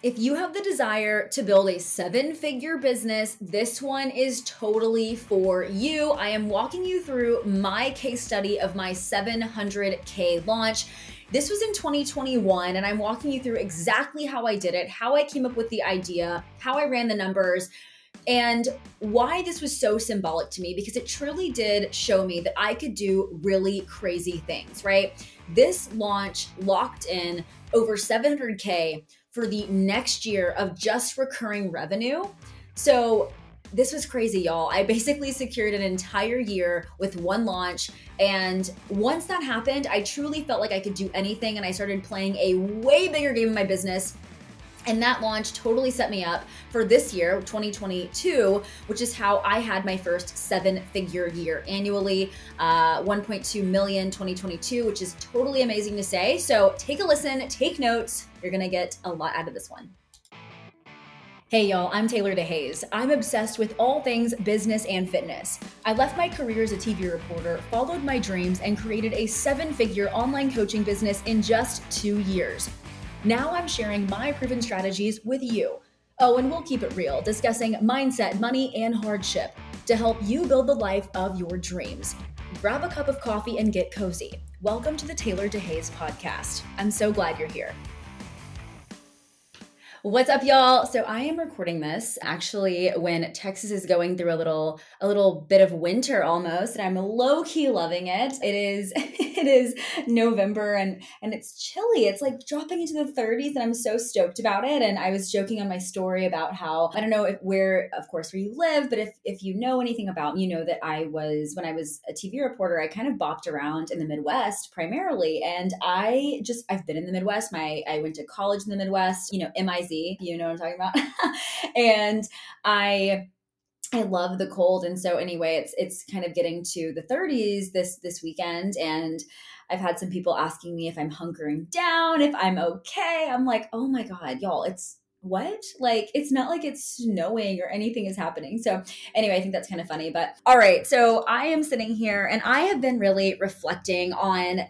If you have the desire to build a seven figure business, this one is totally for you. I am walking you through my case study of my 700K launch. This was in 2021, and I'm walking you through exactly how I did it, how I came up with the idea, how I ran the numbers, and why this was so symbolic to me because it truly did show me that I could do really crazy things, right? This launch locked in over 700K for the next year of just recurring revenue. So this was crazy, y'all. I basically secured an entire year with one launch. And once that happened, I truly felt like I could do anything. And I started playing a way bigger game in my business and that launch totally set me up for this year, 2022, which is how I had my first seven figure year annually, uh, 1.2 million 2022, which is totally amazing to say. So take a listen, take notes. You're going to get a lot out of this one. Hey y'all, I'm Taylor DeHaze. I'm obsessed with all things business and fitness. I left my career as a TV reporter, followed my dreams, and created a seven figure online coaching business in just two years. Now I'm sharing my proven strategies with you. Oh, and we'll keep it real, discussing mindset, money, and hardship to help you build the life of your dreams. Grab a cup of coffee and get cozy. Welcome to the Taylor DeHaze podcast. I'm so glad you're here. What's up, y'all? So I am recording this actually when Texas is going through a little a little bit of winter almost, and I'm low key loving it. It is it is November and and it's chilly. It's like dropping into the 30s, and I'm so stoked about it. And I was joking on my story about how I don't know if where, of course, where you live, but if if you know anything about you know that I was when I was a TV reporter, I kind of bopped around in the Midwest primarily, and I just I've been in the Midwest. My I went to college in the Midwest. You know, MIZ you know what I'm talking about. and I I love the cold and so anyway it's it's kind of getting to the 30s this this weekend and I've had some people asking me if I'm hunkering down, if I'm okay. I'm like, "Oh my god, y'all, it's what? Like, it's not like it's snowing or anything is happening. So, anyway, I think that's kind of funny. But all right, so I am sitting here and I have been really reflecting on,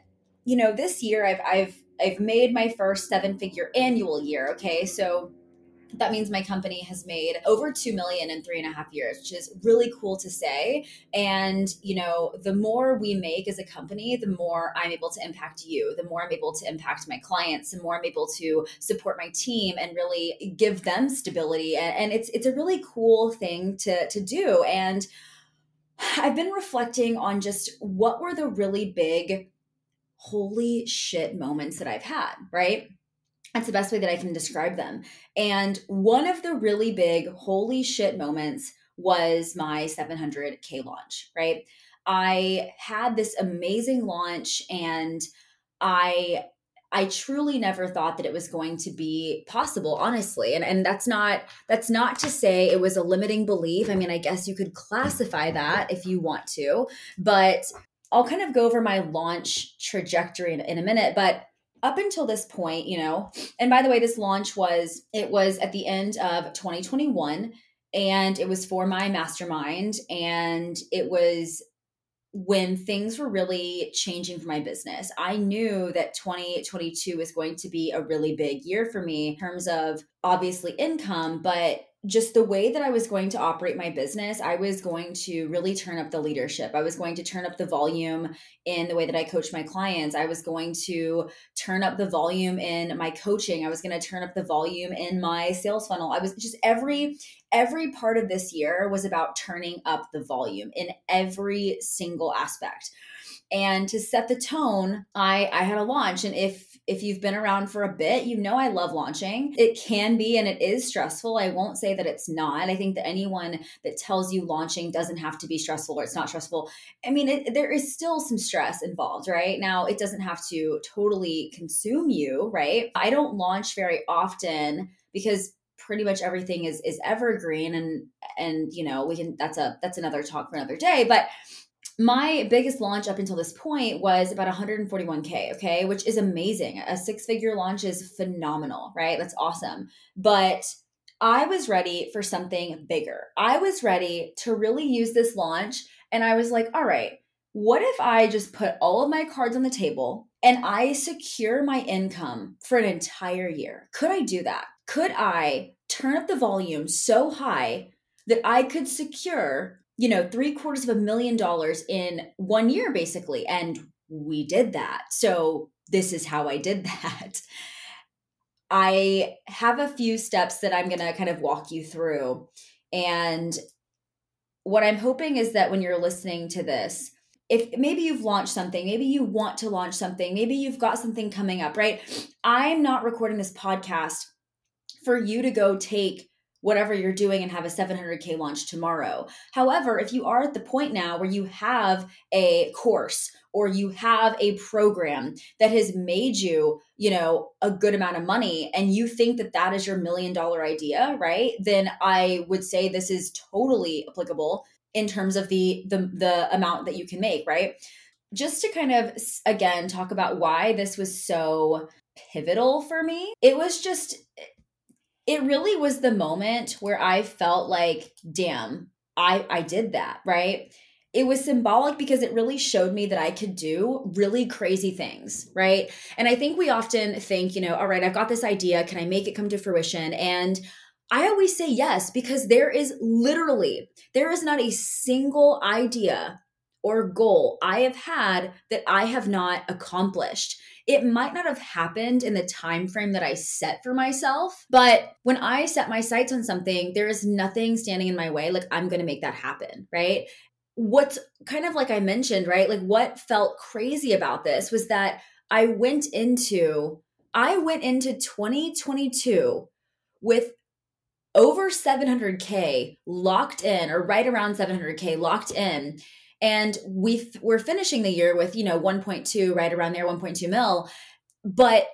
you know, this year I've, I've, I've made my first seven figure annual year. Okay. So that means my company has made over 2 million in three and a half years which is really cool to say and you know the more we make as a company the more i'm able to impact you the more i'm able to impact my clients the more i'm able to support my team and really give them stability and, and it's it's a really cool thing to to do and i've been reflecting on just what were the really big holy shit moments that I've had, right? That's the best way that I can describe them. And one of the really big holy shit moments was my 700K launch, right? I had this amazing launch and I I truly never thought that it was going to be possible, honestly. And and that's not that's not to say it was a limiting belief. I mean, I guess you could classify that if you want to, but I'll kind of go over my launch trajectory in, in a minute, but up until this point, you know, and by the way, this launch was it was at the end of 2021 and it was for my mastermind and it was when things were really changing for my business. I knew that 2022 was going to be a really big year for me in terms of obviously income, but just the way that I was going to operate my business, I was going to really turn up the leadership. I was going to turn up the volume in the way that I coach my clients. I was going to turn up the volume in my coaching. I was going to turn up the volume in my sales funnel. I was just every every part of this year was about turning up the volume in every single aspect. And to set the tone, I I had a launch and if if you've been around for a bit, you know I love launching. It can be and it is stressful. I won't say that it's not. I think that anyone that tells you launching doesn't have to be stressful or it's not stressful. I mean, it, there is still some stress involved, right? Now, it doesn't have to totally consume you, right? I don't launch very often because pretty much everything is is evergreen and and you know we can that's a that's another talk for another day but my biggest launch up until this point was about 141k okay which is amazing. A six figure launch is phenomenal right? That's awesome. But i was ready for something bigger. I was ready to really use this launch and i was like all right what if i just put all of my cards on the table and i secure my income for an entire year? Could i do that? Could I turn up the volume so high that I could secure, you know, three quarters of a million dollars in one year, basically? And we did that. So this is how I did that. I have a few steps that I'm going to kind of walk you through. And what I'm hoping is that when you're listening to this, if maybe you've launched something, maybe you want to launch something, maybe you've got something coming up, right? I'm not recording this podcast for you to go take whatever you're doing and have a 700K launch tomorrow. However, if you are at the point now where you have a course or you have a program that has made you, you know, a good amount of money and you think that that is your million dollar idea, right? Then I would say this is totally applicable in terms of the the the amount that you can make, right? Just to kind of again talk about why this was so pivotal for me. It was just it really was the moment where I felt like, damn, I I did that, right? It was symbolic because it really showed me that I could do really crazy things, right? And I think we often think, you know, all right, I've got this idea, can I make it come to fruition? And I always say yes because there is literally there is not a single idea or goal I have had that I have not accomplished it might not have happened in the time frame that I set for myself, but when I set my sights on something, there is nothing standing in my way like I'm going to make that happen, right? What's kind of like I mentioned, right? Like what felt crazy about this was that I went into I went into 2022 with over 700k locked in or right around 700k locked in and we we're finishing the year with you know 1.2 right around there 1.2 mil. But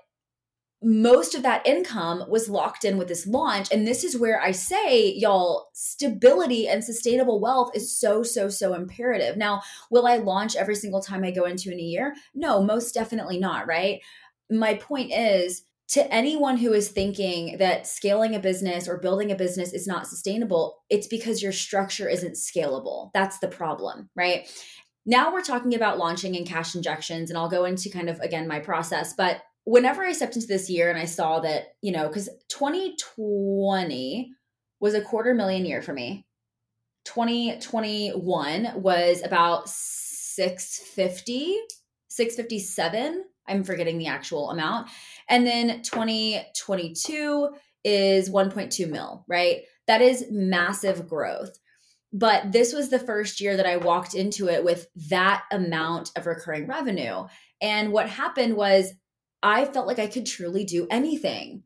most of that income was locked in with this launch. And this is where i say y'all stability and sustainable wealth is so so so imperative. Now will i launch every single time i go into a new year? No most definitely not right? My point is to anyone who is thinking that scaling a business or building a business is not sustainable, it's because your structure isn't scalable. That's the problem, right? Now we're talking about launching and cash injections, and I'll go into kind of again my process. But whenever I stepped into this year and I saw that, you know, because 2020 was a quarter million year for me, 2021 was about 650, 657 I'm forgetting the actual amount. And then 2022 is 1.2 mil, right? That is massive growth. But this was the first year that I walked into it with that amount of recurring revenue. And what happened was I felt like I could truly do anything.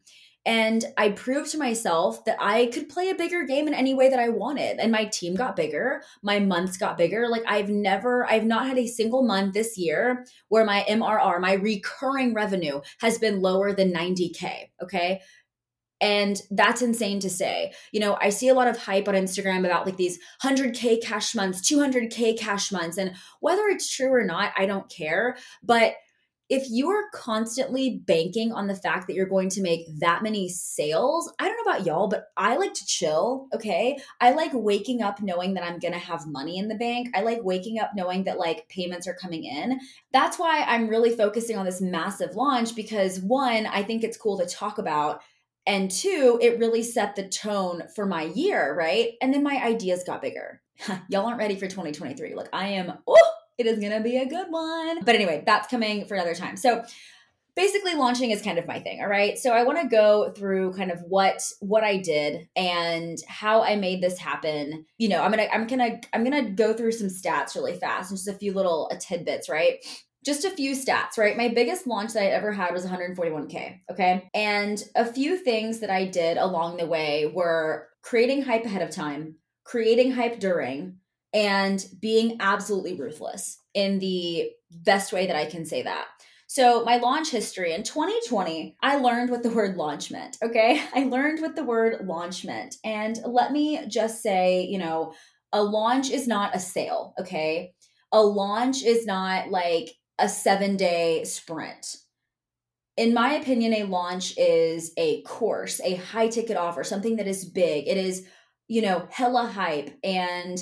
And I proved to myself that I could play a bigger game in any way that I wanted. And my team got bigger, my months got bigger. Like I've never, I've not had a single month this year where my MRR, my recurring revenue, has been lower than 90K. Okay. And that's insane to say. You know, I see a lot of hype on Instagram about like these 100K cash months, 200K cash months. And whether it's true or not, I don't care. But if you're constantly banking on the fact that you're going to make that many sales, I don't know about y'all, but I like to chill. Okay. I like waking up knowing that I'm going to have money in the bank. I like waking up knowing that like payments are coming in. That's why I'm really focusing on this massive launch because one, I think it's cool to talk about. And two, it really set the tone for my year, right? And then my ideas got bigger. y'all aren't ready for 2023. Look, I am, it is going to be a good one. But anyway, that's coming for another time. So basically launching is kind of my thing all right so i want to go through kind of what what i did and how i made this happen you know i'm gonna i'm gonna i'm gonna go through some stats really fast just a few little uh, tidbits right just a few stats, right? My biggest launch that I ever had was 141K. Okay. And a few things that I did along the way were creating hype ahead of time, creating hype during, and being absolutely ruthless in the best way that I can say that. So, my launch history in 2020, I learned what the word launch meant. Okay. I learned what the word launch meant. And let me just say, you know, a launch is not a sale. Okay. A launch is not like a seven day sprint. In my opinion, a launch is a course, a high ticket offer, something that is big. It is, you know, hella hype and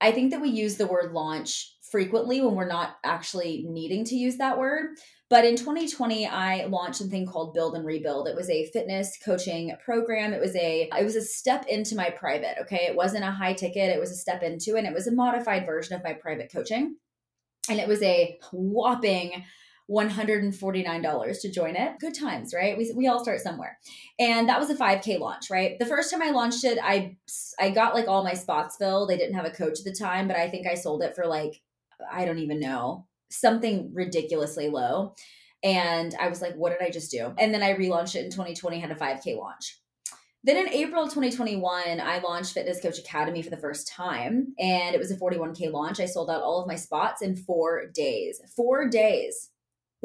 I think that we use the word launch frequently when we're not actually needing to use that word. But in 2020, I launched something called Build and Rebuild. It was a fitness coaching program. It was a it was a step into my private. Okay, it wasn't a high ticket. It was a step into, and it was a modified version of my private coaching. And it was a whopping $149 to join it. Good times, right? We, we all start somewhere. And that was a 5K launch, right? The first time I launched it, I I got like all my spots filled. They didn't have a coach at the time, but I think I sold it for like I don't even know, something ridiculously low. And I was like, what did I just do? And then I relaunched it in 2020, had a 5K launch. Then in April 2021, I launched Fitness Coach Academy for the first time, and it was a 41K launch. I sold out all of my spots in four days. Four days.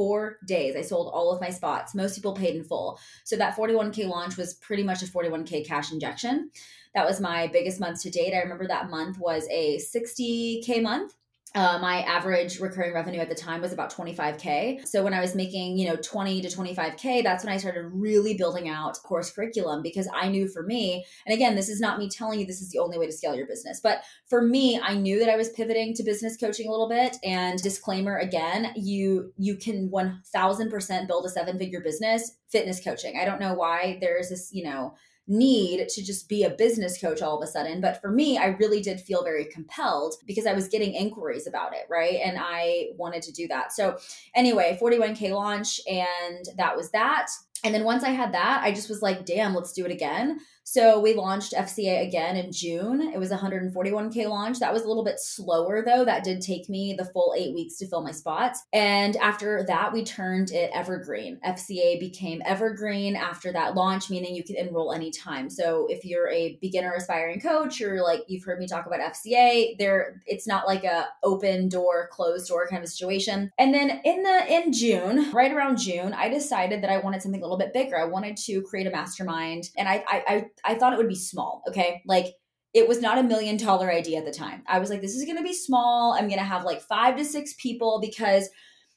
Four days. I sold all of my spots. Most people paid in full. So that 41K launch was pretty much a 41K cash injection. That was my biggest month to date. I remember that month was a 60K month uh, my average recurring revenue at the time was about 25k so when i was making you know 20 to 25k that's when i started really building out course curriculum because i knew for me and again this is not me telling you this is the only way to scale your business but for me i knew that i was pivoting to business coaching a little bit. And disclaimer again you you can 1000% build a seven figure business fitness coaching. I don't know why there's this you know need to just be a business coach all of a sudden. But for me, I really did feel very compelled because I was getting inquiries about it, right? And I wanted to do that. So, anyway, 41K launch, and that was that. And then once I had that, I just was like, damn, let's do it again. So we launched FCA again in June. It was 141K launch. That was a little bit slower though. That did take me the full eight weeks to fill my spots. And after that, we turned it evergreen. FCA became evergreen after that launch, meaning you can enroll anytime. So if you're a beginner aspiring coach or like you've heard me talk about FCA, there it's not like a open door, closed door kind of situation. And then in the in June, right around June, I decided that I wanted something a little bit bigger. I wanted to create a mastermind. And I I, I I thought it would be small. Okay. Like it was not a million dollar idea at the time. I was like, this is going to be small. I'm going to have like five to six people because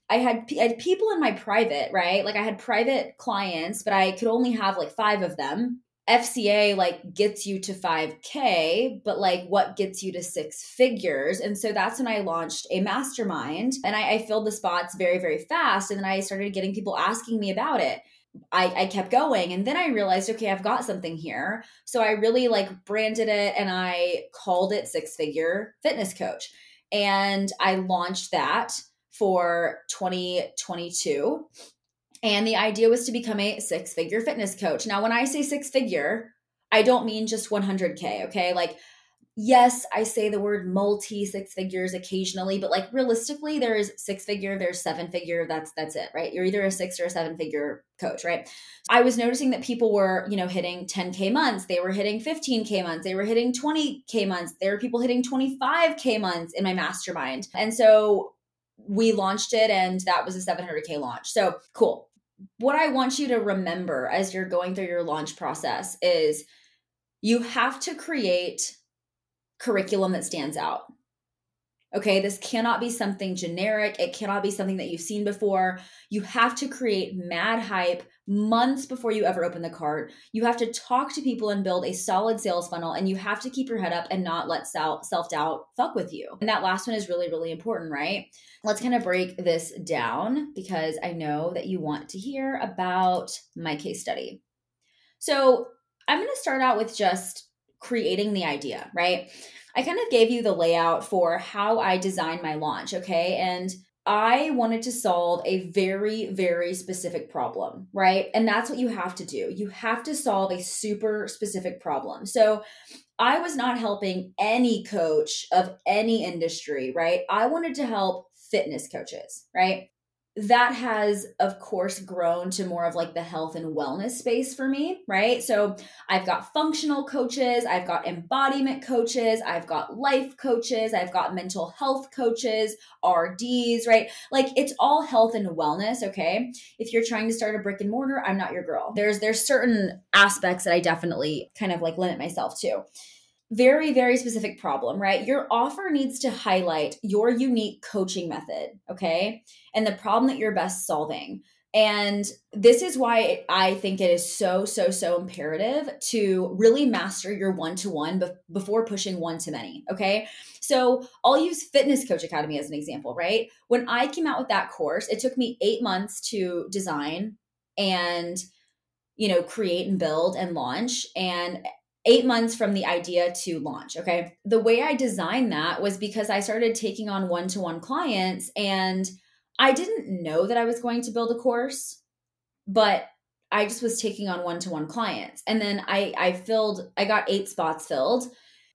I had, I had people in my private, right? Like I had private clients, but I could only have like five of them. FCA like gets you to 5K, but like what gets you to six figures? And so that's when I launched a mastermind and I, I filled the spots very, very fast. And then I started getting people asking me about it. I, I kept going and then I realized, okay, I've got something here. So I really like branded it and I called it Six Figure Fitness Coach. And I launched that for 2022. And the idea was to become a six figure fitness coach. Now, when I say six figure, I don't mean just 100K, okay? Like yes, I say the word multi six figures occasionally, but like realistically, there is six figure, there's seven figure. That's that's it, right? You're either a six or a seven figure coach, right? I was noticing that people were, you know, hitting 10k months, they were hitting 15k months, they were hitting 20k months, there were people hitting 25k months in my mastermind, and so we launched it, and that was a 700k launch. So cool. What I want you to remember as you're going through your launch process is you have to create curriculum that stands out. Okay, this cannot be something generic. It cannot be something that you've seen before. You have to create mad hype months before you ever open the cart. You have to talk to people and build a solid sales funnel, and you have to keep your head up and not let self doubt fuck with you. And that last one is really, really important, right? Let's kind of break this down because I know that you want to hear about my case study. So I'm going to start out with just creating the idea, right? I kind of gave you the layout for how I designed my launch, okay? And I wanted to solve a very, very specific problem, right? And that's what you have to do. You have to solve a super specific problem. So I was not helping any coach of any industry, right? I wanted to help fitness coaches, right? That has of course grown to more of like the health and wellness space for me right? So i've got functional coaches i've got embodiment coaches i've got life coaches i've got mental health coaches rds right? Like it's all health and wellness okay? If you're trying to start a brick and mortar i'm not your girl. There's there's certain aspects that i definitely kind of like limit myself to very, very specific problem, right? Your offer needs to highlight your unique coaching method, okay? And the problem that you're best solving. And this is why I think it is so, so, so imperative to really master your one to one before pushing one to many. Okay. So I'll use Fitness Coach Academy as an example, right? When I came out with that course, it took me eight months to design and, you know, create and build and launch. And eight months from the idea to launch. Okay. The way I designed that was because I started taking on one to one clients and I didn't know that I was going to build a course, but I just was taking on one to one clients. And then I, I filled, I got eight spots filled.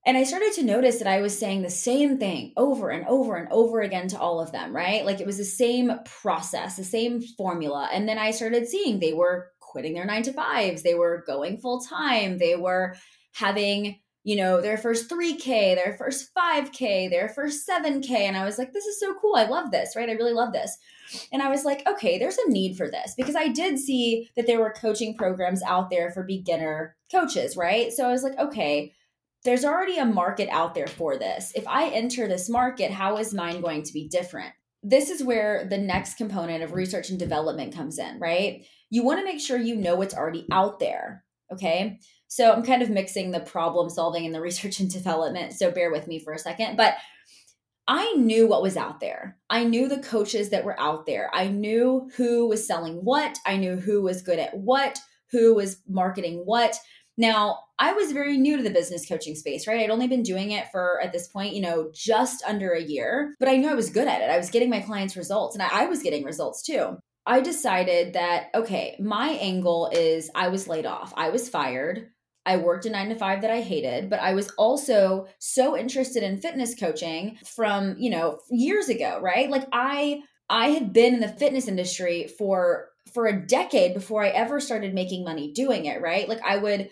And I started to notice that I was saying the same thing over and over and over again to all of them, right? Like it was the same process, the same formula. And then I started seeing they were quitting their nine to fives, they were going full time, they were having you know their first 3k their first 5k their first 7k and i was like this is so cool. I love this right? I really love this. And i was like okay there's a need for this. Because i did see that there were coaching programs out there for beginner coaches right? So i was like okay there's already a market out there for this. If i enter this market how is mine going to be different? This is where the next component of research and development comes in right? You want to make sure you know what's already out there okay so I'm kind of mixing the problem solving and the research and development. So bear with me for a second. But I knew what was out there. I knew the coaches that were out there. I knew who was selling what. I knew who was good at what, who was marketing what. Now, I was very new to the business coaching space, right? I'd only been doing it for, at this point, you know, just under a year, but I knew I was good at it. I was getting my clients results and I, was getting results too. I decided that, okay, my angle is I was laid off, I was fired. I worked a nine to five that I hated, but I was also so interested in fitness coaching from, you know, years ago, right? Like I I had been in the fitness industry for for a decade before I ever started making money doing it, right? Like I would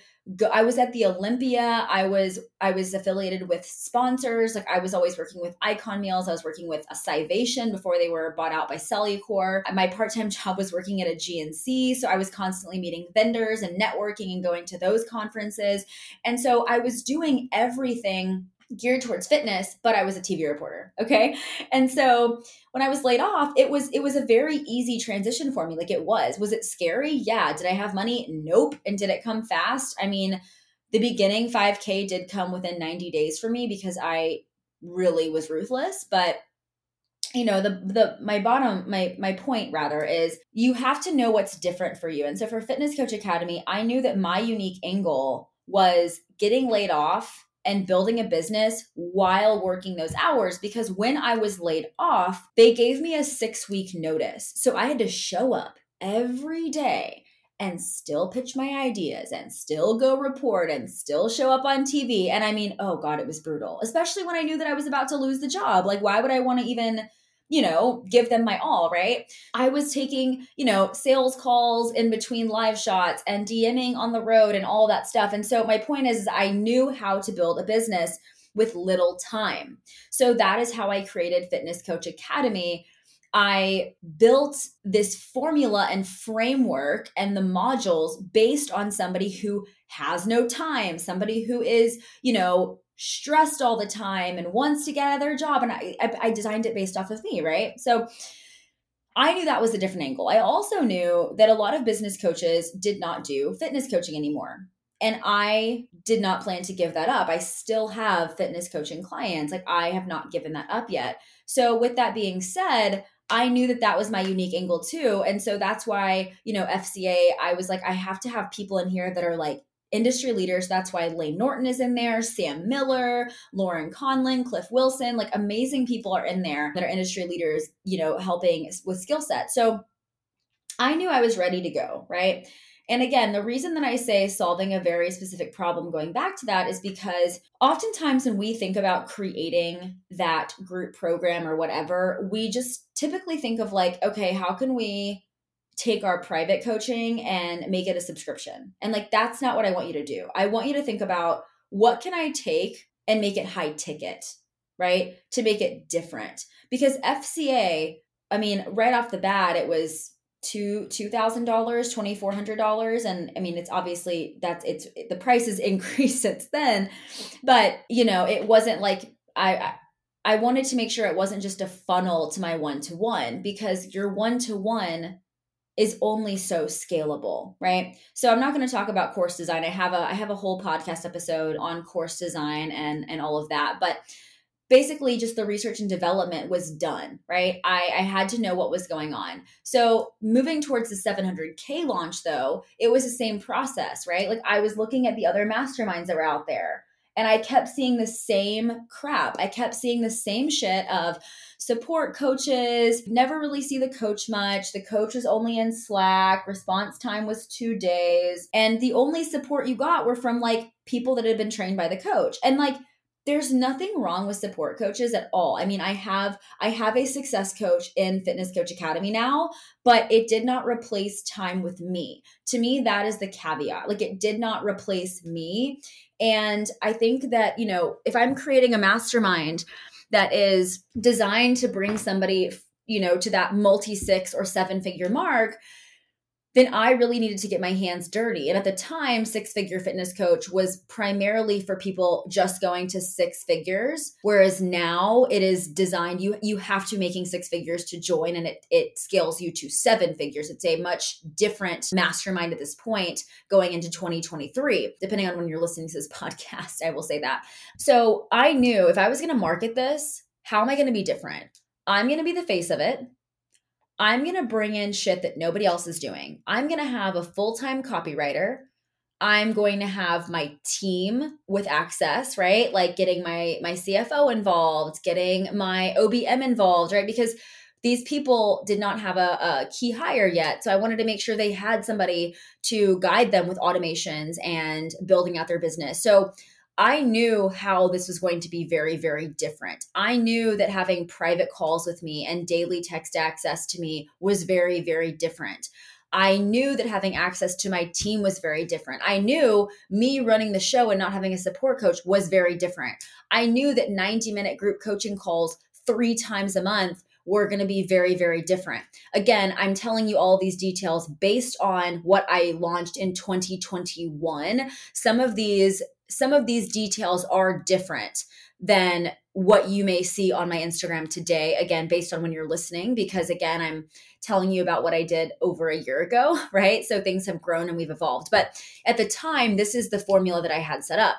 I was at the Olympia. I was I was affiliated with sponsors. Like I was always working with Icon Meals. I was working with a Scivation before they were bought out by Cellucor. My part-time job was working at a GNC, so I was constantly meeting vendors and networking and going to those conferences. And so I was doing everything geared towards fitness but i was a tv reporter okay? And so when i was laid off it was it was a very easy transition for me like it was. Was it scary? Yeah. Did i have money? Nope. And did it come fast? I mean the beginning 5k did come within 90 days for me because i really was ruthless but you know the the my bottom my my point rather is you have to know what's different for you. And so for fitness coach academy i knew that my unique angle was getting laid off and building a business while working those hours because when I was laid off, they gave me a six week notice. So I had to show up every day and still pitch my ideas and still go report and still show up on TV. And I mean, oh God, it was brutal, especially when I knew that I was about to lose the job. Like, why would I want to even you know, give them my all, right? I was taking, you know, sales calls in between live shots and DMing on the road and all that stuff. And so my point is, is I knew how to build a business with little time. So that is how I created Fitness Coach Academy. I built this formula and framework and the modules based on somebody who has no time, somebody who is, you know, stressed all the time and wants to get out of their job. And I, I, I designed it based off of me, right? So I knew that was a different angle. I also knew that a lot of business coaches did not do fitness coaching anymore. And I did not plan to give that up. I still have fitness coaching clients. Like I have not given that up yet. So, with that being said, I knew that that was my unique angle too. And so that's why, you know, FCA, I was like, I have to have people in here that are like industry leaders. That's why Layne Norton is in there, Sam Miller, Laurin Conlin, Cliff Wilson, like amazing people are in there that are industry leaders, you know, helping with skill set. So I knew I was ready to go, right? And again, the reason that I say solving a very specific problem, going back to that, is because oftentimes when we think about creating that group program or whatever, we just typically think of like, okay, how can we take our private coaching and make it a subscription. And like that's not what I want you to do. I want you to think about what can I take and make it high ticket, right? To make it different. Because FCA, I mean, right off the bat it was two two thousand dollars, twenty four hundred dollars, and I mean it's obviously that's it's the price has increased since then, but you know it wasn't like I I wanted to make sure it wasn't just a funnel to my one to one because your one to one is only so scalable, right? So I'm not going to talk about course design. I have a I have a whole podcast episode on course design and and all of that, but basically just the research and development was done, right? I, I had to know what was going on. So moving towards the 700K launch, though, it was the same process, right? Like I was looking at the other masterminds that were out there and I kept seeing the same crap. I kept seeing the same shit of support coaches, never really see the coach much. The coach was only in Slack, response time was two days. And the only support you got were from like people that had been trained by the coach. And like, there's nothing wrong with support coaches at all. I mean, I have I have a success coach in Fitness Coach Academy now, but it did not replace time with me. To me, that is the caveat. Like it did not replace me. And I think that, you know, if I'm creating a mastermind that is designed to bring somebody, you know, to that multi six or seven figure mark, then I really needed to get my hands dirty. And at the time, Six Figure Fitness Coach was primarily for people just going to six figures, whereas now it is designed you you have to making six figures to join and it it scales you to seven figures. It's a much different mastermind at this point going into 2023, depending on when you're listening to this podcast, I will say that. So, I knew if I was going to market this, how am I going to be different? I'm going to be the face of it. I'm going to bring in shit that nobody else is doing. I'm going to have a full time copywriter. I'm going to have my team with access, right? Like getting my my CFO involved, getting my OBM involved, right? Because these people did not have a, a, key hire yet. So I wanted to make sure they had somebody to guide them with automations and building out their business. So I knew how this was going to be very, very different. I knew that having private calls with me and daily text access to me was very, very different. I knew that having access to my team was very different. I knew me running the show and not having a support coach was very different. I knew that 90 minute group coaching calls three times a month were going to be very, very different. Again, I'm telling you all these details based on what I launched in 2021. Some of these some of these details are different than what you may see on my Instagram today, again, based on when you're listening, because again, I'm telling you about what I did over a year ago, right? So things have grown and we've evolved. But at the time, this is the formula that I had set up.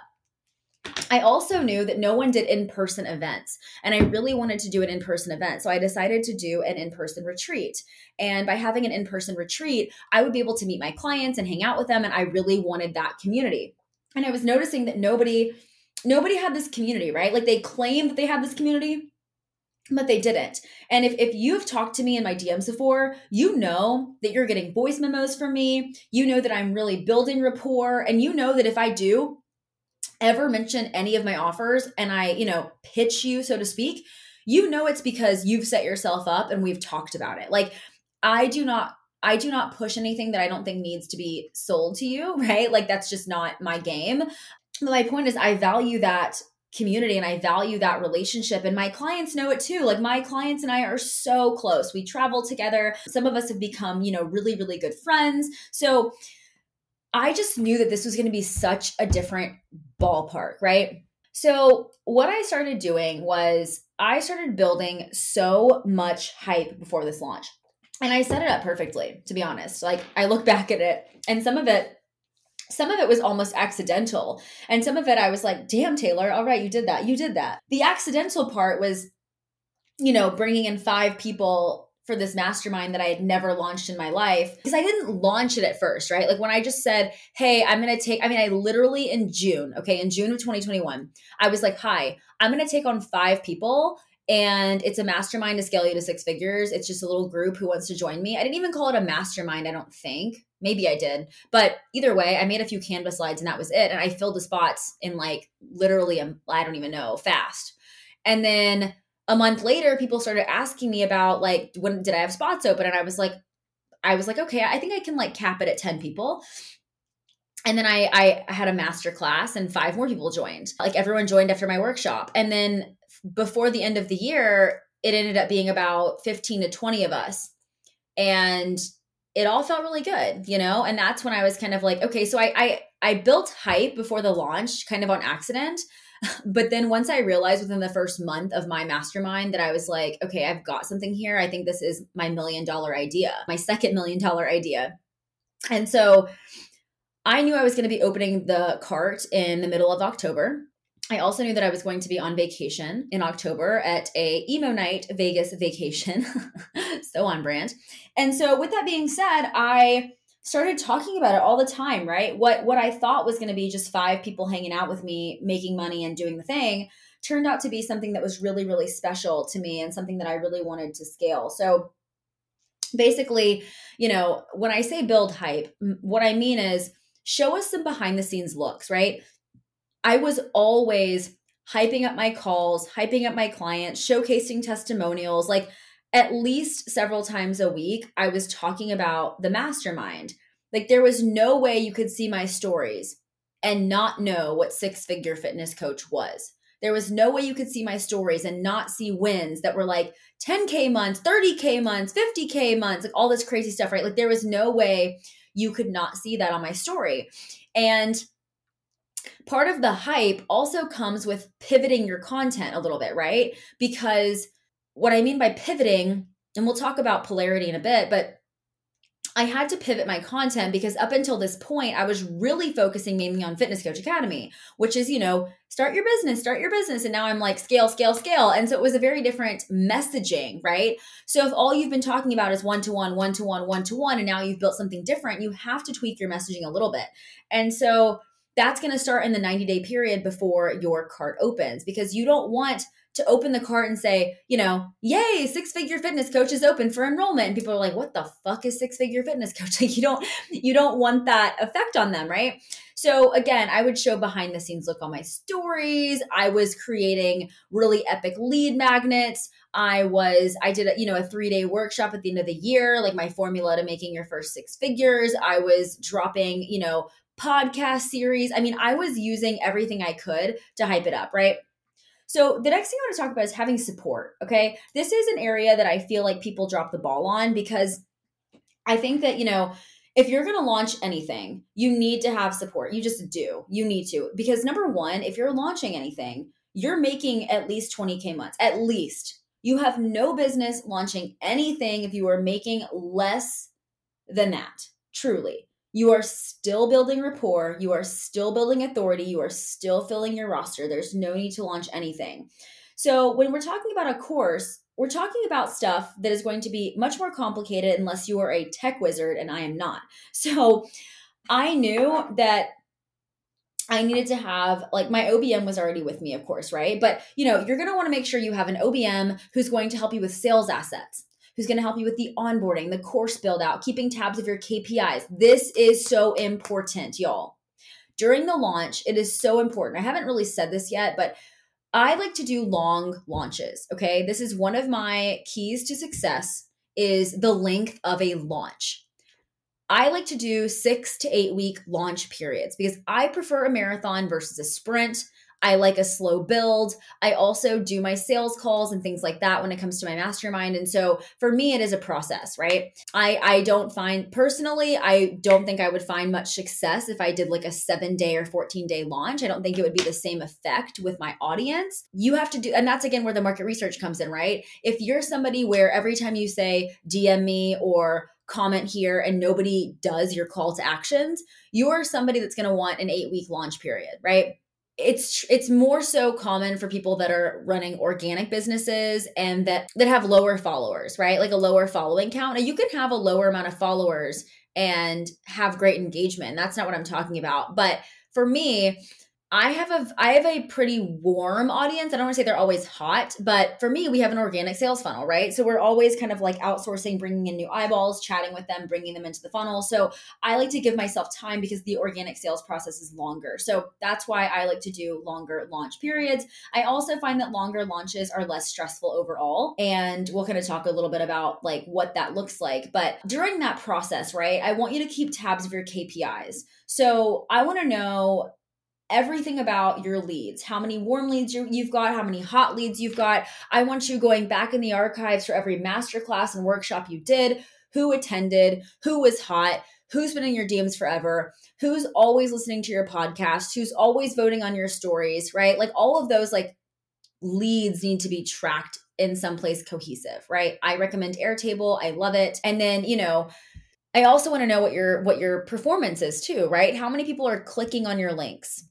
I also knew that no one did in person events, and I really wanted to do an in person event. So I decided to do an in person retreat. And by having an in person retreat, I would be able to meet my clients and hang out with them. And I really wanted that community and i was noticing that nobody nobody had this community right like they claimed that they had this community but they didn't. And if, if you've talked to me in my DMs before, you know that you're getting voice memos from me. You know that I'm really building rapport. And you know that if I do ever mention any of my offers and I, you know, pitch you, so to speak, you know it's because you've set yourself up and we've talked about it. Like, I do not I do not push anything that I don't think needs to be sold to you, right? Like that's just not my game. But my point is I value that community and I value that relationship and my clients know it too. Like my clients and I are so close. We travel together. Some of us have become, you know, really really good friends. So I just knew that this was going to be such a different ballpark, right? So, what I started doing was I started building so much hype before this launch and I set it up perfectly, to be honest. Like I look back at it and some of it some of it was almost accidental. And some of it I was like, damn, Taylor, all right, you did that. You did that. The accidental part was, you know, bringing in five people for this mastermind that I had never launched in my life because I didn't launch it at first, right? Like when I just said, hey, I'm going to take, I mean, I literally in June, okay, in June of 2021, I was like, hi, I'm going to take on five people and it's a mastermind to scale you to six figures. It's just a little group who wants to join me. I didn't even call it a mastermind, I don't think. Maybe I did. But either way, I made a few Canva slides and that was it. And I filled the spots in like literally, um, I don't even know, fast. And then a month later, people started asking me about like, when did I have spots open? And I was like, I was like, okay, I think I can like cap it at 10 people and then I, I had a master class and five more people joined like everyone joined after my workshop and then before the end of the year, it ended up being about 15 to 20 of us. And it all felt really good, you know? And that's when I was kind of like, okay, so I I I built hype before the launch kind of on accident. but then once I realized within the first month of my mastermind that I was like, okay, I've got something here. I think this is my million dollar idea, my second million dollar idea. And so I knew I was going to be opening the cart in the middle of October. I also knew that I was going to be on vacation in October at a emo night Vegas vacation. so on brand. And so with that being said, I started talking about it all the time, right? What what I thought was going to be just five people hanging out with me, making money and doing the thing, turned out to be something that was really really special to me and something that I really wanted to scale. So basically, you know, when I say build hype, what I mean is show us some behind the scenes looks, right? I was always hyping up my calls, hyping up my clients, showcasing testimonials, like at least several times a week, I was talking about the mastermind. Like there was no way you could see my stories and not know what six figure fitness coach was. There was no way you could see my stories and not see wins that were like 10K months, 30K months, 50K months, like all this crazy stuff, right? Like there was no way you could not see that on my story. And part of the hype also comes with pivoting your content a little bit, right? Because what I mean by pivoting, and we'll talk about polarity in a bit, but I had to pivot my content because up until this point, I was really focusing mainly on Fitness Coach Academy, which is, you know, start your business, start your business. And now I'm like, scale, scale, scale. And so it was a very different messaging, right? So if all you've been talking about is one to one, one to one, one to one, and now you've built something different, you have to tweak your messaging a little bit. And so that's going to start in the 90 day period before your cart opens because you don't want to open the cart and say, you know, yay, six figure fitness coach is open for enrollment. And people are like, what the fuck is six figure fitness coach? Like you don't, you don't want that effect on them, right? So again, I would show behind the scenes look on my stories. I was creating really epic lead magnets. I was, I did, a, you know, a three day workshop at the end of the year, like my formula to making your first six figures. I was dropping, you know, podcast series. I mean, I was using everything I could to hype it up, right? So, the next thing I want to talk about is having support. Okay. This is an area that I feel like people drop the ball on because I think that, you know, if you're going to launch anything, you need to have support. You just do. You need to. Because number one, if you're launching anything, you're making at least 20K months, at least. You have no business launching anything if you are making less than that, truly you are still building rapport, you are still building authority, you are still filling your roster. There's no need to launch anything. So, when we're talking about a course, we're talking about stuff that is going to be much more complicated unless you are a tech wizard, and I am not. So, I knew that I needed to have like my OBM was already with me, of course, right? But you know, you're going to want to make sure you have an OBM who's going to help you with sales assets who's going to help you with the onboarding, the course build out, keeping tabs of your KPIs. This is so important, y'all. During the launch, it is so important. I haven't really said this yet, but I like to do long launches, okay? This is one of my keys to success is the length of a launch. I like to do 6 to 8 week launch periods because I prefer a marathon versus a sprint. I like a slow build. I also do my sales calls and things like that when it comes to my mastermind. And so for me, it is a process, right? I, I don't find personally, I don't think I would find much success if I did like a seven day or 14 day launch. I don't think it would be the same effect with my audience. You have to do, and that's again where the market research comes in, right? If you're somebody where every time you say DM me or comment here and nobody does your call to actions, you're somebody that's going to want an eight week launch period, right? It's it's more so common for people that are running organic businesses and that that have lower followers right? Like a lower following count. Now you can have a lower amount of followers and have great engagement that's not what i'm talking about. But for me I have a I have a pretty warm audience. I don't want to say they're always hot, but for me, we have an organic sales funnel, right? So we're always kind of like outsourcing, bringing in new eyeballs, chatting with them, bringing them into the funnel. So I like to give myself time because the organic sales process is longer. So that's why I like to do longer launch periods. I also find that longer launches are less stressful overall, and we'll kind of talk a little bit about like what that looks like. But during that process, right, I want you to keep tabs of your KPIs. So I want to know everything about your leads how many warm leads you, have got how many hot leads you've got i want you going back in the archives for every masterclass and workshop you did who attended who was hot who's been in your DMs forever, who's always listening to your podcast, who's always voting on your stories, right? Like all of those like leads need to be tracked in some place cohesive, right? I recommend Airtable. I love it. And then, you know, I also want to know what your what your performance is too, right? How many people are clicking on your links?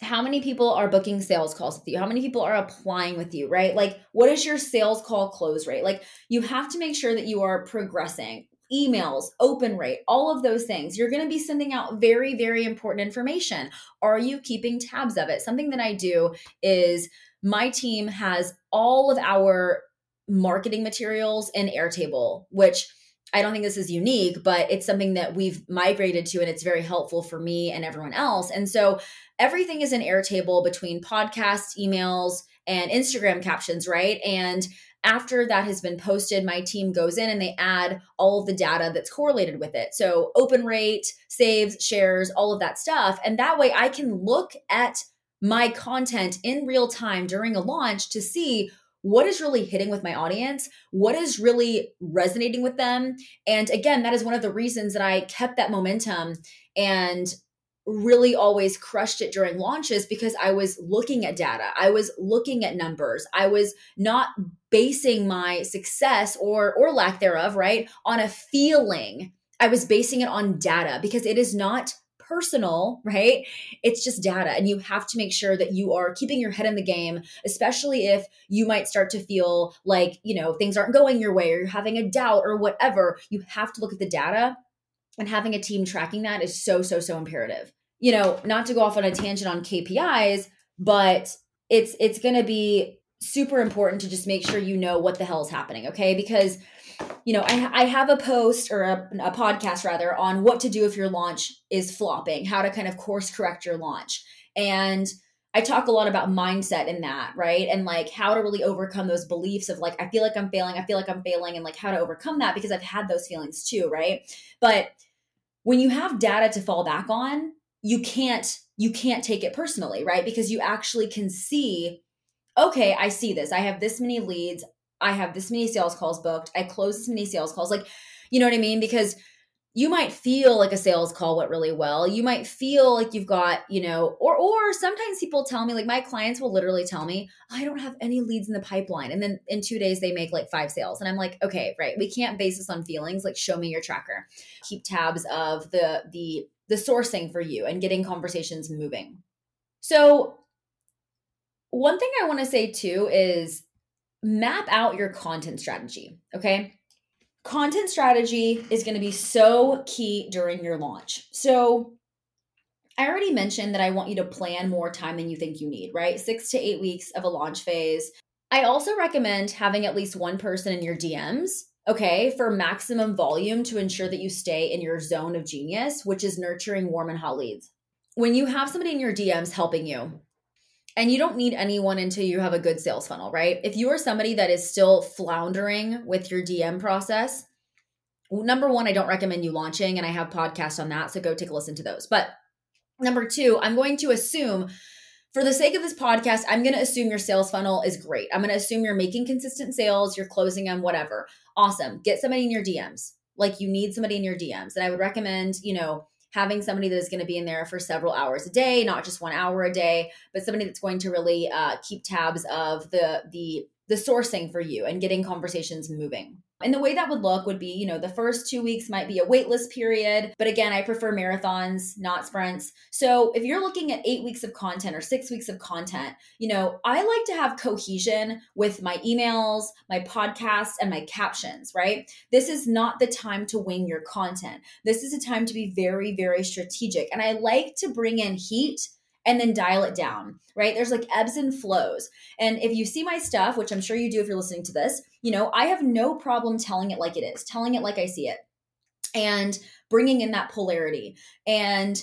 How many people are booking sales calls with you? How many people are applying with you, right? Like what is your sales call close rate? Like you have to make sure that you are progressing. Emails, open rate, all of those things. You're going to be sending out very very important information. Are you keeping tabs of it? Something that I do is my team has all of our marketing materials in Airtable, which I don't think this is unique, but it's something that we've migrated to and it's very helpful for me and everyone else. And so everything is in Airtable between podcasts, emails, and Instagram captions, right? And after that has been posted, my team goes in and they add all of the data that's correlated with it. So open rate, saves, shares, all of that stuff. And that way I can look at my content in real time during a launch to see what is really hitting with my audience, what is really resonating with them. And again, that is one of the reasons that I kept that momentum and really always crushed it during launches because I was looking at data. I was looking at numbers. I was not basing my success or or lack thereof, right, on a feeling. I was basing it on data because it is not personal, right? It's just data. And you have to make sure that you are keeping your head in the game, especially if you might start to feel like, you know, things aren't going your way or you're having a doubt or whatever. You have to look at the data. And having a team tracking that is so, so, so imperative. You know, not to go off on a tangent on KPIs, but it's it's to be super important to just make sure you know what the hell is happening, okay? Because you know, I, I have a post or a, a podcast rather on what to do if your launch is flopping, how to kind of course correct your launch. And I talk a lot about mindset in that, right? And like how to really overcome those beliefs of like, I feel like I'm failing, I feel like I'm failing, and like how to overcome that because I've had those feelings too, right? But when you have data to fall back on, you can't you can't take it personally, right? Because you actually can see, okay, I see this. I have this many leads. I have this many sales calls booked. I close this many sales calls. Like, you know what I mean? Because you might feel like a sales call went really well. You might feel like you've got, you know, or or sometimes people tell me like my clients will literally tell me, "I don't have any leads in the pipeline." And then in 2 days they make like 5 sales. And I'm like, "Okay, right. We can't base this on feelings. Like show me your tracker. Keep tabs of the the the sourcing for you and getting conversations moving." So one thing I want to say too is map out your content strategy. Okay. Content strategy is going to be so key during your launch. So, I already mentioned that I want you to plan more time than you think you need, right? Six to eight weeks of a launch phase. I also recommend having at least one person in your DMs, okay, for maximum volume to ensure that you stay in your zone of genius, which is nurturing warm and hot leads. When you have somebody in your DMs helping you, and you don't need anyone until you have a good sales funnel, right? If you are somebody that is still floundering with your DM process, number one, I don't recommend you launching, and I have podcasts on that. So go take a listen to those. But number two, I'm going to assume for the sake of this podcast, I'm going to assume your sales funnel is great. I'm going to assume you're making consistent sales, you're closing them, whatever. Awesome. Get somebody in your DMs. Like you need somebody in your DMs. And I would recommend, you know, having somebody that is going to be in there for several hours a day, not just one hour a day, but somebody that's going to really uh, keep tabs of the the the sourcing for you and getting conversations moving. And the way that would look would be, you know, the first two weeks might be a waitlist period. But again, I prefer marathons, not sprints. So if you're looking at eight weeks of content or six weeks of content, you know, I like to have cohesion with my emails, my podcasts, and my captions, right? This is not the time to wing your content. This is a time to be very, very strategic. And I like to bring in heat and then dial it down, right? There's like ebbs and flows. And if you see my stuff, which I'm sure you do if you're listening to this, you know, I have no problem telling it like it is, telling it like I see it, and bringing in that polarity. And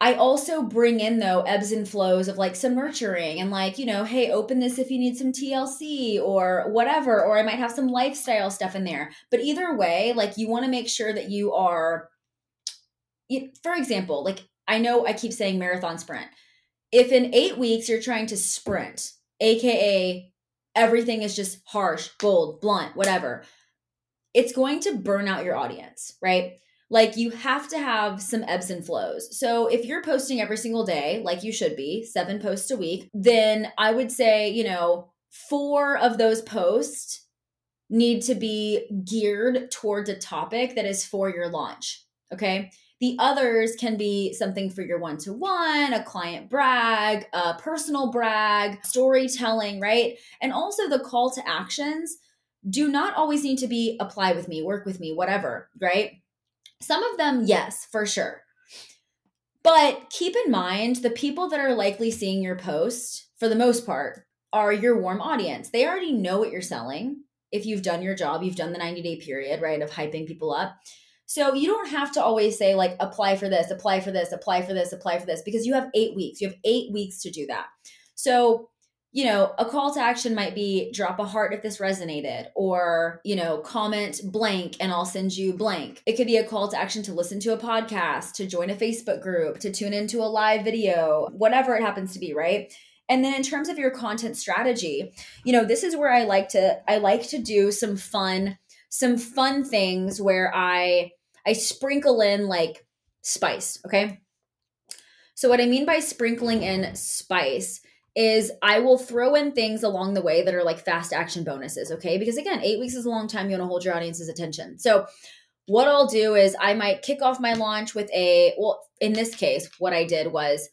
I also bring in though ebbs and flows of like some nurturing and like, you know, hey, open this if you need some TLC or whatever, or I might have some lifestyle stuff in there. But either way, like you want to make sure that you are, for example, like I know I keep saying marathon sprint. If in eight weeks you're trying to sprint, AKA everything is just harsh, bold, blunt, whatever, it's going to burn out your audience, right? like you have to have some ebbs and flows. So if you're posting every single day, like you should be, seven posts a week, then I would say, you know, four of those posts need to be geared towards a topic that is for your launch. Okay. The others can be something for your one to one, a client brag, a personal brag, storytelling, right? And also the call to actions do not always need to be apply with me, work with me, whatever, right? Some of them, yes, for sure. But keep in mind the people that are likely seeing your post, for the most part, are your warm audience. They already know what you're selling. If you've done your job, you've done the 90 day period, right, of hyping people up. So you don't have to always say, like, apply for this, apply for this, apply for this, apply for this, because you have eight weeks. You have eight weeks to do that. So you know, a call to action might be drop a heart if this resonated, or, you know, comment blank and I'll send you blank. It could be a call to action to listen to a podcast, to join a Facebook group, to tune into a live video, whatever it happens to be, right? And then in terms of your content strategy, you know, this is where I like to I like to do some fun some fun things where I I sprinkle in like spice, okay? So what I mean by sprinkling in spice is I will throw in things along the way that are like fast action bonuses, okay? Because again, eight weeks is a long time. You want to hold your audience's attention. So, what I'll do is I might kick off my launch with a, well, in this case, what I did was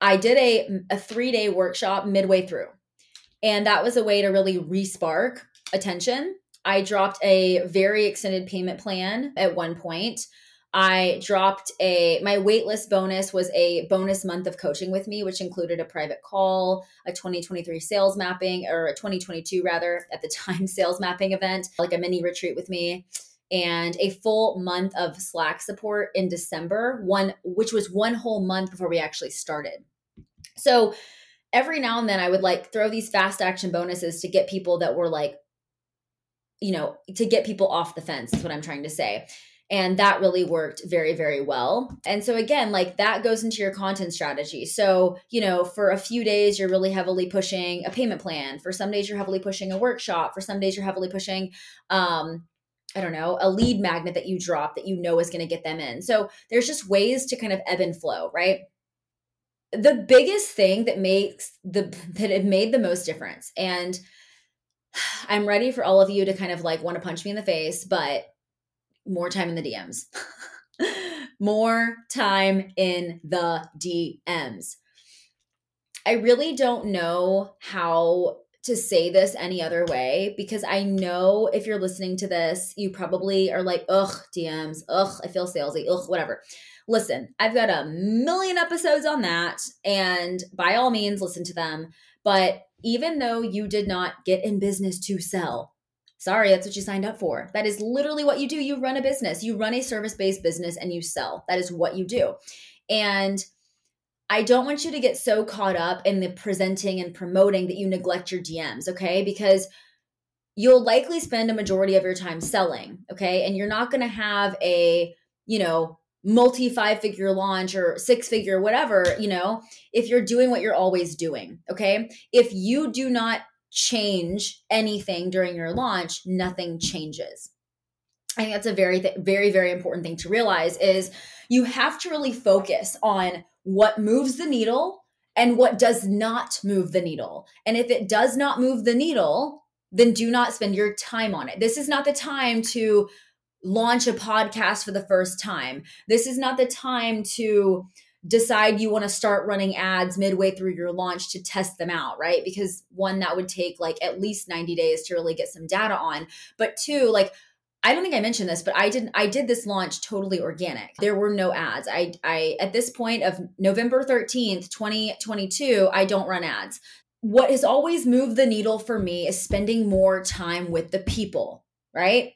I did a, a three day workshop midway through. And that was a way to really respark attention. I dropped a very extended payment plan at one point I dropped a my waitlist bonus was a bonus month of coaching with me, which included a private call, a 2023 sales mapping, or a 2022 rather at the time sales mapping event, like a mini retreat with me, and a full month of Slack support in December, one which was one whole month before we actually started. So every now and then I would like throw these fast action bonuses to get people that were like, you know, to get people off the fence, is what I'm trying to say. And that really worked very, very well. And so, again, like that goes into your content strategy. So, you know, for a few days, you're really heavily pushing a payment plan. For some days, you're heavily pushing a workshop. For some days, you're heavily pushing, um, I don't know, a lead magnet that you drop that you know is going to get them in. So, there's just ways to kind of ebb and flow, right? The biggest thing that makes the that it made the most difference and I'm ready for all of you to kind of like want to punch me in the face, but more time in the DMs. more time in the DMs. I really don't know how to say this any other way because I know if you're listening to this, you probably are like, ugh, DMs, ugh, I feel salesy, ugh, whatever. Listen, I've got a million episodes on that, and by all means, listen to them. But even though you did not get in business to sell, Sorry, that's what you signed up for. That is literally what you do. You run a business, you run a service based business and you sell. That is what you do. And I don't want you to get so caught up in the presenting and promoting that you neglect your DMs, okay? Because you'll likely spend a majority of your time selling, okay? And you're not to have a, you know, multi five figure launch or six figure whatever, you know, if you're doing what you're always doing, okay? If you do not change anything during your launch, nothing changes. I think that's a very, th- very, very important thing to realize is you have to really focus on what moves the needle and what does not move the needle. And if it does not move the needle, then do not spend your time on it. This is not the time to launch a podcast for the first time. This is not the time to decide you want to start running ads midway through your launch to test them out, right? Because one, that would take like at least 90 days to really get some data on. But two, like, I don't think I mentioned this, but I didn't I did this launch totally organic. There were no ads. I I at this point of November 13th, 2022, I don't run ads. What has always moved the needle for me is spending more time with the people, right?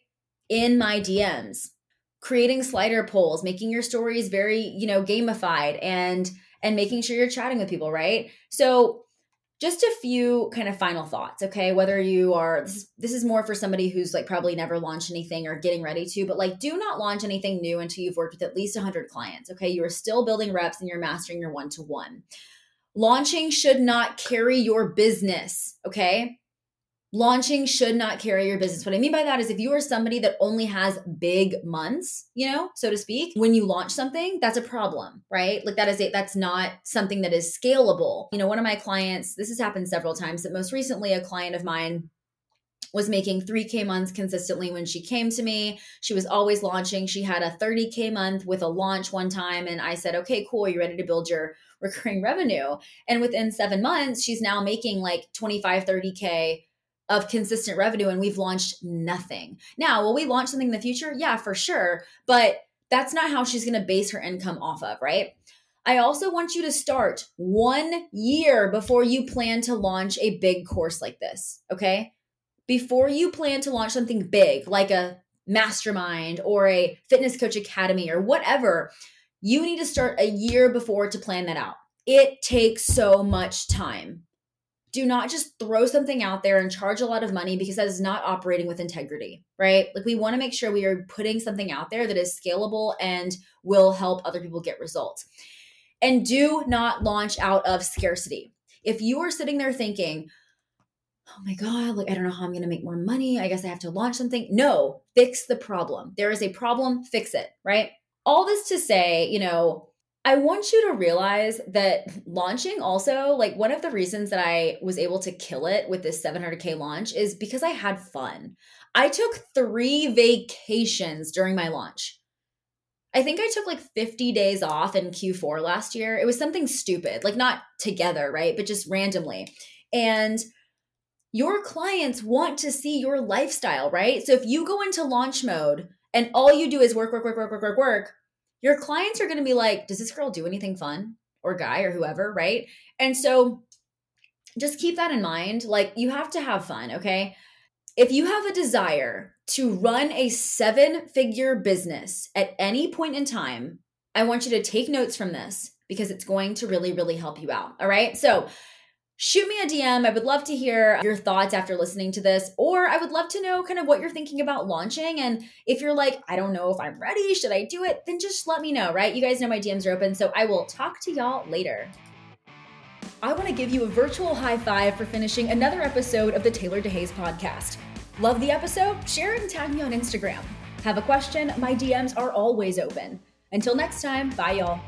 In my DMs creating slider polls, making your stories very, you know, gamified and and making sure you're chatting with people, right? So just a few kind of final thoughts, okay? Whether you are this is, this is more for somebody who's like probably never launched anything or getting ready to, but like do not launch anything new until you've worked with at least 100 clients, okay? You are still building reps and you're mastering your one-to-one. Launching should not carry your business, okay? Launching should not carry your business. What I mean by that is if you are somebody that only has big months, you know, so to speak, when you launch something, that's a problem, right? Like that is that's not something that is scalable. You know, one of my clients, this has happened several times, that most recently a client of mine was making 3K months consistently when she came to me. She was always launching. She had a 30K month with a launch one time. And I said, okay, cool. You're ready to build your recurring revenue. And within seven months, she's now making like 25, 30K of consistent revenue and we've launched nothing. Now, will we launch something in the future? Yeah, for sure. But that's not how she's going to base her income off of, right? I also want you to start one year before you plan to launch a big course like this, okay? Before you plan to launch something big like a mastermind or a fitness coach academy or whatever, you need to start a year before to plan that out. It takes so much time do not just throw something out there and charge a lot of money because that is not operating with integrity, right? Like we want to make sure we are putting something out there that is scalable and will help other people get results. And do not launch out of scarcity. If you are sitting there thinking, oh my God, like I don't know how I'm going to make more money. I guess I have to launch something. No, fix the problem. There is a problem, fix it, right? All this to say, you know, I want you to realize that launching also, like one of the reasons that I was able to kill it with this 700K launch is because I had fun. I took three vacations during my launch. I think I took like 50 days off in Q4 last year. It was something stupid, like not together, right? But just randomly. And your clients want to see your lifestyle, right? So if you go into launch mode and all you do is work, work, work, work, work, work, work, your clients are going to be like, does this girl do anything fun? Or guy or whoever, right? And so just keep that in mind. Like, you have to have fun, okay? If you have a desire to run a seven figure business at any point in time, I want you to take notes from this because it's going to really, really help you out. All right. So, shoot me a DM. I would love to hear your thoughts after listening to this, or I would love to know kind of what you're thinking about launching. And if you're like, I don't know if I'm ready, should I do it? Then just let me know, right? You guys know my DMs are open. So I will talk to y'all later. I want to give you a virtual high five for finishing another episode of the Taylor DeHaze podcast. Love the episode? Share it and tag me on Instagram. Have a question? My DMs are always open. Until next time, bye y'all.